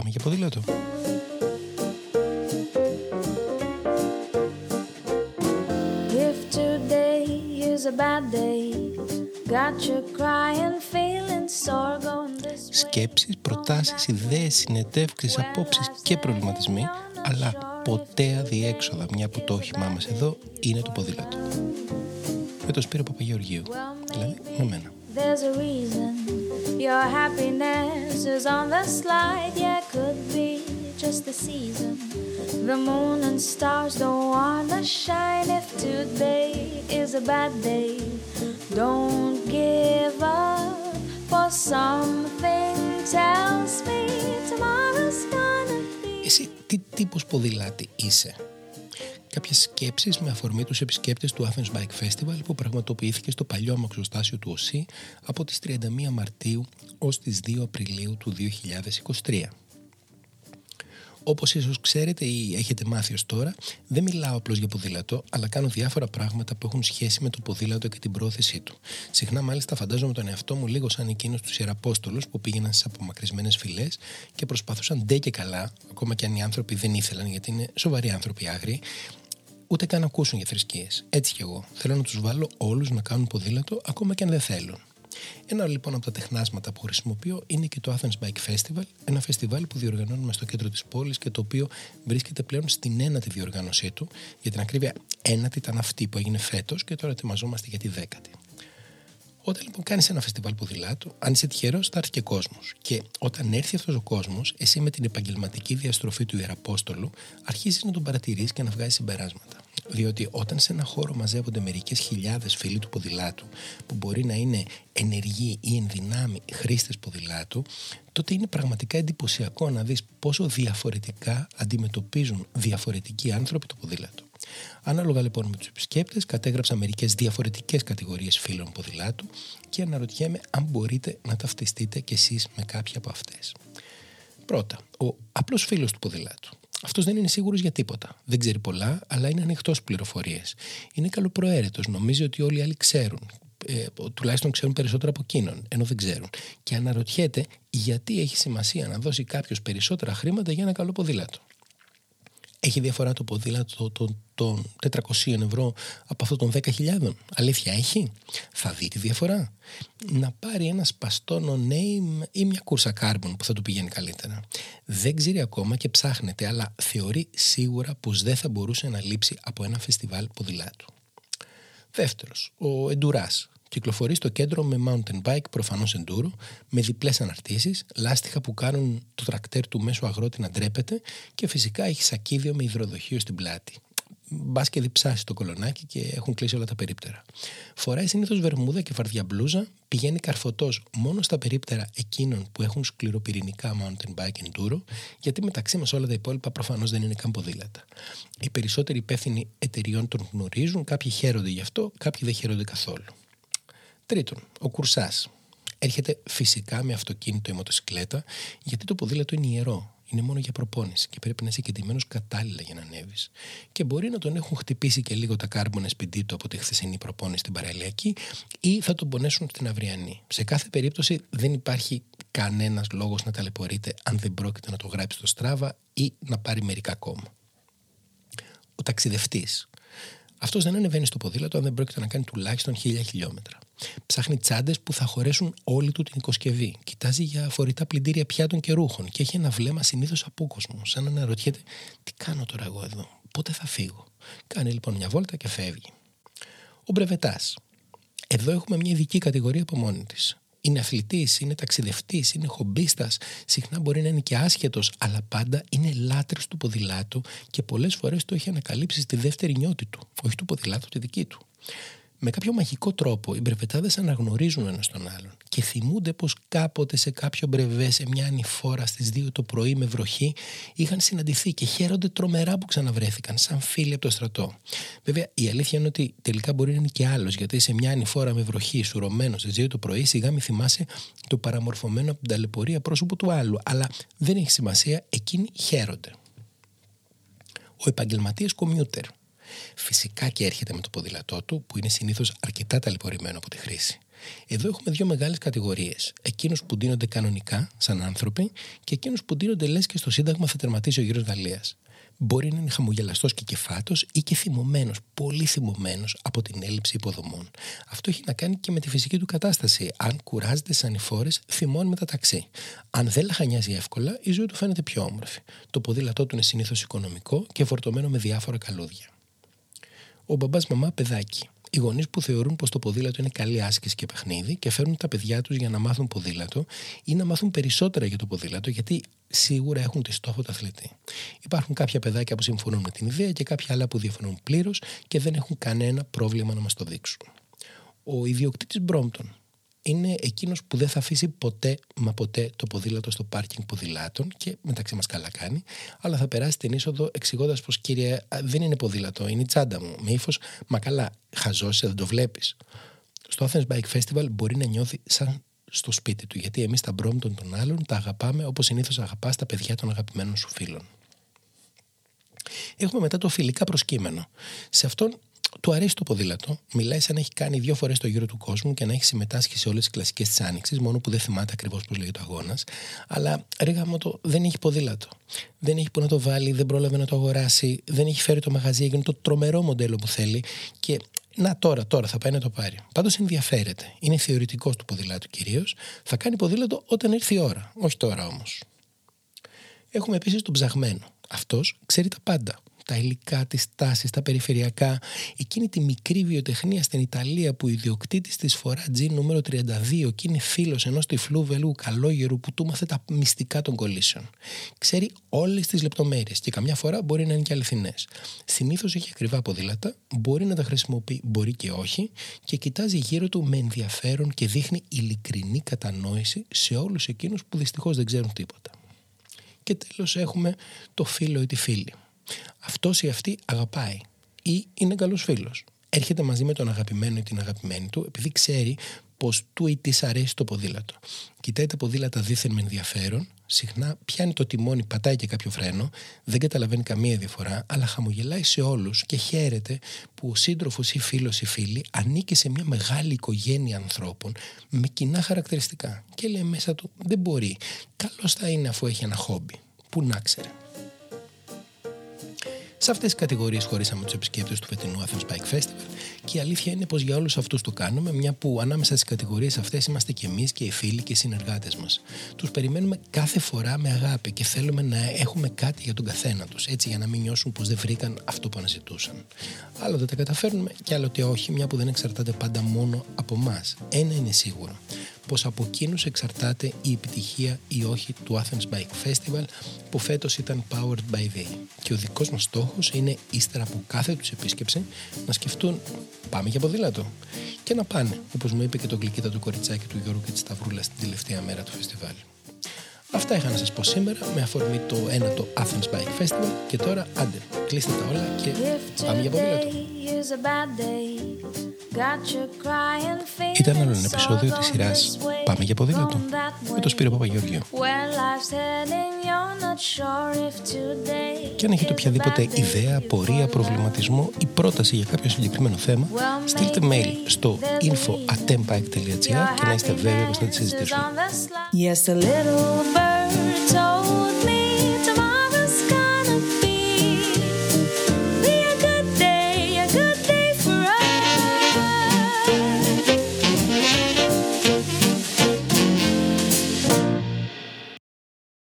Πάμε για ποδήλατο. If today is a bad day, got you crying, feeling sore going this way. Σκέψεις, προτάσεις, ιδέες, συνεντεύξεις, απόψεις και προβληματισμοί, αλλά ποτέ αδιέξοδα, μια που το όχημά μας εδώ είναι το ποδήλατο. Με το Σπύρο Παπαγεωργίου, δηλαδή με μένα. There's a reason your happiness is on the slide. Yeah, could be just the season. The moon and stars don't wanna shine. If today is a bad day, don't give up. For something tells me tomorrow's gonna be. Εσύ τι τύπος ποδηλάτη είσαι. Κάποιες σκέψεις με αφορμή τους επισκέπτες του Athens Bike Festival που πραγματοποιήθηκε στο παλιό αμαξοστάσιο του ΟΣΥ από τις 31 Μαρτίου ως τις 2 Απριλίου του 2023. Όπως ίσως ξέρετε ή έχετε μάθει ως τώρα, δεν μιλάω απλώς για ποδήλατο, αλλά κάνω διάφορα πράγματα που έχουν σχέση με το ποδήλατο και την πρόθεσή του. Συχνά, μάλιστα, φαντάζομαι τον εαυτό μου λίγο σαν εκείνου τους ιεραπόστολους που πήγαιναν στις απομακρυσμένες φυλές και προσπαθούσαν ντε και καλά, ακόμα και αν οι άνθρωποι δεν ήθελαν, γιατί είναι σοβαροί άνθρωποι άγριοι, ούτε καν να ακούσουν για θρησκείες. Έτσι κι εγώ. Θέλω να τους βάλω όλους να κάνουν ποδήλατο, ακόμα και αν δεν θέλουν. Ένα λοιπόν από τα τεχνάσματα που χρησιμοποιώ είναι και το Athens Bike Festival, ένα φεστιβάλ που διοργανώνουμε στο κέντρο της πόλης και το οποίο βρίσκεται πλέον στην ένατη διοργάνωσή του. Για την ακρίβεια, ένατη ήταν αυτή που έγινε φέτος και τώρα ετοιμαζόμαστε για τη δέκατη. Όταν λοιπόν κάνεις ένα φεστιβάλ ποδηλάτου, αν είσαι τυχερός, θα έρθει και κόσμος. Και όταν έρθει αυτός ο κόσμος, εσύ με την επαγγελματική διαστροφή του Ιεραπόστολου, αρχίζεις να τον παρατηρείς και να βγάζει συμπεράσματα. Διότι όταν σε ένα χώρο μαζεύονται μερικές χιλιάδες φίλοι του ποδηλάτου, που μπορεί να είναι ενεργοί ή ενδυνάμει χρήστες ποδηλάτου, τότε είναι πραγματικά εντυπωσιακό να δεις πόσο διαφορετικά αντιμετωπίζουν διαφορετικοί άνθρωποι το ποδήλατο. Ανάλογα λοιπόν με τους επισκέπτες, κατέγραψα μερικές διαφορετικές κατηγορίες φίλων ποδηλάτου και αναρωτιέμαι αν μπορείτε να ταυτιστείτε κι εσείς με κάποια από αυτές. Πρώτα, ο απλός φίλος του ποδηλάτου. Αυτός δεν είναι σίγουρος για τίποτα. Δεν ξέρει πολλά, αλλά είναι ανοιχτός πληροφορίες. Είναι καλοπροαίρετος. Νομίζει ότι όλοι οι άλλοι ξέρουν. Ε, τουλάχιστον ξέρουν περισσότερο από εκείνον, ενώ δεν ξέρουν. Και αναρωτιέται γιατί έχει σημασία να δώσει κάποιος περισσότερα χρήματα για ένα καλό ποδήλατο. Έχει διαφορά το ποδήλατο των, των 400 ευρώ από αυτό των 10.000. Αλήθεια έχει; Θα δει τη διαφορά. Να πάρει ένα σπαστό no-name ή μια κούρσα carbon που θα του πηγαίνει καλύτερα. Δεν ξέρει ακόμα και ψάχνεται, αλλά θεωρεί σίγουρα πως δεν θα μπορούσε να λείψει από ένα φεστιβάλ ποδηλάτου. Δεύτερος, ο Εντουράς. Κυκλοφορεί στο κέντρο με mountain bike, προφανώς enduro, με διπλές αναρτήσεις, λάστιχα που κάνουν το τρακτέρ του μέσω αγρότη να ντρέπεται και φυσικά έχει σακίδιο με υδροδοχείο στην πλάτη. Μπας και διψάσει το κολονάκι και έχουν κλείσει όλα τα περίπτερα. Φοράει συνήθως βερμούδα και φαρδιά μπλούζα, πηγαίνει καρφωτός μόνο στα περίπτερα εκείνων που έχουν σκληροπυρηνικά mountain bike enduro, γιατί μεταξύ μας όλα τα υπόλοιπα προφανώς δεν είναι καν ποδήλατα. Οι περισσότεροι υπεύθυνοι εταιριών τον γνωρίζουν, κάποιοι χαίρονται γι' αυτό, κάποιοι δεν χαίρονται καθόλου. Τρίτον, ο κουρσάς. Έρχεται φυσικά με αυτοκίνητο ή μοτοσυκλέτα, γιατί το ποδήλατο είναι ιερό. Είναι μόνο για προπόνηση και πρέπει να είσαι κεντυμένο κατάλληλα για να ανέβεις. Και μπορεί να τον έχουν χτυπήσει και λίγο τα κάρμπονα σπιτί του από τη χθεσινή προπόνηση στην παραλιακή ή θα τον πονέσουν στην αυριανή. Σε κάθε περίπτωση δεν υπάρχει κανένας λόγος να ταλαιπωρείται αν δεν πρόκειται να το γράψει στο στράβα ή να πάρει μερικά ακόμα. Ο ταξιδευτής. Αυτός δεν ανεβαίνει στο ποδήλατο αν δεν πρόκειται να κάνει τουλάχιστον χίλια χιλιόμετρα. Ψάχνει τσάντες που θα χωρέσουν όλη του την οικοσκευή. Κοιτάζει για φορητά πλυντήρια πιάτων και ρούχων και έχει ένα βλέμμα συνήθως απόκοσμο, σαν να αναρωτιέται τι κάνω τώρα εγώ εδώ, πότε θα φύγω; Κάνει λοιπόν μια βόλτα και φεύγει. Ο μπρεβετάς. Εδώ έχουμε μια ειδική κατηγορία από μόνη της. Είναι αθλητής, είναι ταξιδευτής, είναι χομπίστας, συχνά μπορεί να είναι και άσχετος, αλλά πάντα είναι λάτρης του ποδηλάτου και πολλές φορές το έχει ανακαλύψει στη δεύτερη νιώτη του, όχι του ποδηλάτου, τη δική του με κάποιο μαγικό τρόπο οι μπρεβετάδες αναγνωρίζουν ένας τον άλλον και θυμούνται πως κάποτε σε κάποιο μπρεβέ σε μια ανηφόρα στις 2 το πρωί με βροχή είχαν συναντηθεί και χαίρονται τρομερά που ξαναβρέθηκαν σαν φίλοι από το στρατό. Βέβαια η αλήθεια είναι ότι τελικά μπορεί να είναι και άλλος γιατί σε μια ανηφόρα με βροχή σουρωμένο στις 2 το πρωί σιγά μη θυμάσαι το παραμορφωμένο από την ταλαιπωρία πρόσωπο του άλλου αλλά δεν έχει σημασία εκείνοι χαίρονται. Ο επαγγελματίας κομιούτερ Φυσικά και έρχεται με το ποδήλατό του που είναι συνήθως αρκετά ταλαιπωρημένο από τη χρήση. Εδώ έχουμε δύο μεγάλες κατηγορίες. Εκείνους που ντύνονται κανονικά, σαν άνθρωποι, και εκείνους που ντύνονται λες και στο Σύνταγμα θα τερματίσει ο γύρος Γαλλίας. Μπορεί να είναι χαμογελαστός και κεφάτος ή και θυμωμένος, πολύ θυμωμένος από την έλλειψη υποδομών. Αυτό έχει να κάνει και με τη φυσική του κατάσταση. Αν κουράζεται σαν ανηφόρε, θυμώνει με τα ταξί. Αν δεν λαχανιάζει εύκολα, η ζωή του φαίνεται πιο όμορφη. Το ποδήλατό του είναι συνήθως οικονομικό και φορτωμένο με διάφορα καλούδια. Ο μπαμπάς μαμά παιδάκι. Οι γονείς που θεωρούν πως το ποδήλατο είναι καλή άσκηση και παιχνίδι και φέρνουν τα παιδιά τους για να μάθουν ποδήλατο ή να μάθουν περισσότερα για το ποδήλατο, γιατί σίγουρα έχουν τη στόχο του αθλητή. Υπάρχουν κάποια παιδάκια που συμφωνούν με την ιδέα και κάποια άλλα που διαφωνούν πλήρως και δεν έχουν κανένα πρόβλημα να μας το δείξουν. Ο ιδιοκτήτης Μπρόμπτον είναι εκείνος που δεν θα αφήσει ποτέ μα ποτέ το ποδήλατο στο πάρκινγκ ποδηλάτων και μεταξύ μας καλά κάνει, αλλά θα περάσει την είσοδο εξηγώντας πως κύριε, δεν είναι ποδήλατο, είναι η τσάντα μου. Με ύφος, μα καλά, χαζώσει, δεν το βλέπεις. Στο Athens Bike Festival μπορεί να νιώθει σαν στο σπίτι του, γιατί εμείς τα μπρόμπτων των άλλων τα αγαπάμε όπως συνήθως αγαπάς τα παιδιά των αγαπημένων σου φίλων. Έχουμε μετά το φιλικά προσκύμενο. Σε αυτόν του αρέσει το ποδήλατο. Μιλάει σαν να έχει κάνει δύο φορές το γύρο του κόσμου και να έχει συμμετάσχει σε όλες τις κλασικές της Άνοιξης, μόνο που δεν θυμάται ακριβώς πώς λέγεται ο αγώνας. Αλλά ρίγα μου το δεν έχει ποδήλατο. Δεν έχει που να το βάλει, δεν πρόλαβε να το αγοράσει, δεν έχει φέρει το μαγαζί, έγινε το τρομερό μοντέλο που θέλει. Και να τώρα, τώρα θα πάει να το πάρει. Πάντως ενδιαφέρεται. Είναι θεωρητικός του ποδηλάτου κυρίως. Θα κάνει ποδήλατο όταν έρθει η ώρα. Όχι τώρα όμως. Έχουμε επίσης τον ψαγμένο. Αυτός ξέρει τα πάντα τα υλικά, τις τάσεις, τα περιφερειακά. Εκείνη τη μικρή βιοτεχνία στην Ιταλία που ο ιδιοκτήτης της φορά τζιν νούμερο 32 και είναι φίλος ενός τυφλού βελού καλόγερου που του μάθε τα μυστικά των κολλήσεων. Ξέρει όλες τις λεπτομέρειες και καμιά φορά μπορεί να είναι και αληθινές. Συνήθως έχει ακριβά ποδήλατα, μπορεί να τα χρησιμοποιεί, μπορεί και όχι, και κοιτάζει γύρω του με ενδιαφέρον και δείχνει ειλικρινή κατανόηση σε όλους εκείνους που δυστυχώς δεν ξέρουν τίποτα. Και τέλος έχουμε το φίλο ή τη φίλη αυτός ή αυτή αγαπάει ή είναι καλός φίλος. Έρχεται μαζί με τον αγαπημένο ή την αγαπημένη του επειδή ξέρει πως του ή της αρέσει το ποδήλατο. Κοιτάει τα ποδήλατα δίθεν με ενδιαφέρον, συχνά πιάνει το τιμόνι, πατάει και κάποιο φρένο, δεν καταλαβαίνει καμία διαφορά, αλλά χαμογελάει σε όλους και χαίρεται που ο σύντροφος ή φίλος ή φίλη ανήκει σε μια μεγάλη οικογένεια ανθρώπων με κοινά χαρακτηριστικά. Και λέει μέσα του: Δεν μπορεί. Καλός θα είναι αφού έχει ένα χόμπι. Πού να ξέρει. Σε αυτές τις κατηγορίες χωρίσαμε τους επισκέπτες του φετινού Athens Bike Festival και η αλήθεια είναι πως για όλους αυτούς το κάνουμε, μια που ανάμεσα στις κατηγορίες αυτές είμαστε και εμείς και οι φίλοι και οι συνεργάτες μας. Τους περιμένουμε κάθε φορά με αγάπη και θέλουμε να έχουμε κάτι για τον καθένα τους, έτσι για να μην νιώσουν πως δεν βρήκαν αυτό που αναζητούσαν. Άλλοτε τα καταφέρνουμε και άλλοτε όχι, μια που δεν εξαρτάται πάντα μόνο από εμά. Ένα είναι σίγουρο πως από εκείνους εξαρτάται η επιτυχία ή όχι του Athens Bike Festival που φέτος ήταν Powered by They. Και ο δικός μας στόχος είναι ύστερα από κάθε τους επίσκεψη να σκεφτούν πάμε για ποδήλατο και να πάνε, όπως μου είπε και το γλυκύτα του κοριτσάκι του Γιώργου και της Σταυρούλας την τελευταία μέρα του φεστιβάλ. Αυτά είχα να σας πω σήμερα με αφορμή το ένατο Athens Bike Festival και τώρα άντε, κλείστε τα όλα και πάμε για ποδήλατο. Ήταν άλλο ένα επεισόδιο της σειράς Πάμε για ποδήλατο με τον Σπύρο Παπαγεωργίου. Και αν έχετε οποιαδήποτε ιδέα, πορεία, προβληματισμό ή πρόταση για κάποιο συγκεκριμένο θέμα, στείλτε mail στο info.atempike.gr και να είστε βέβαιοι πως θα τη συζητήσουμε. Yes, a little bird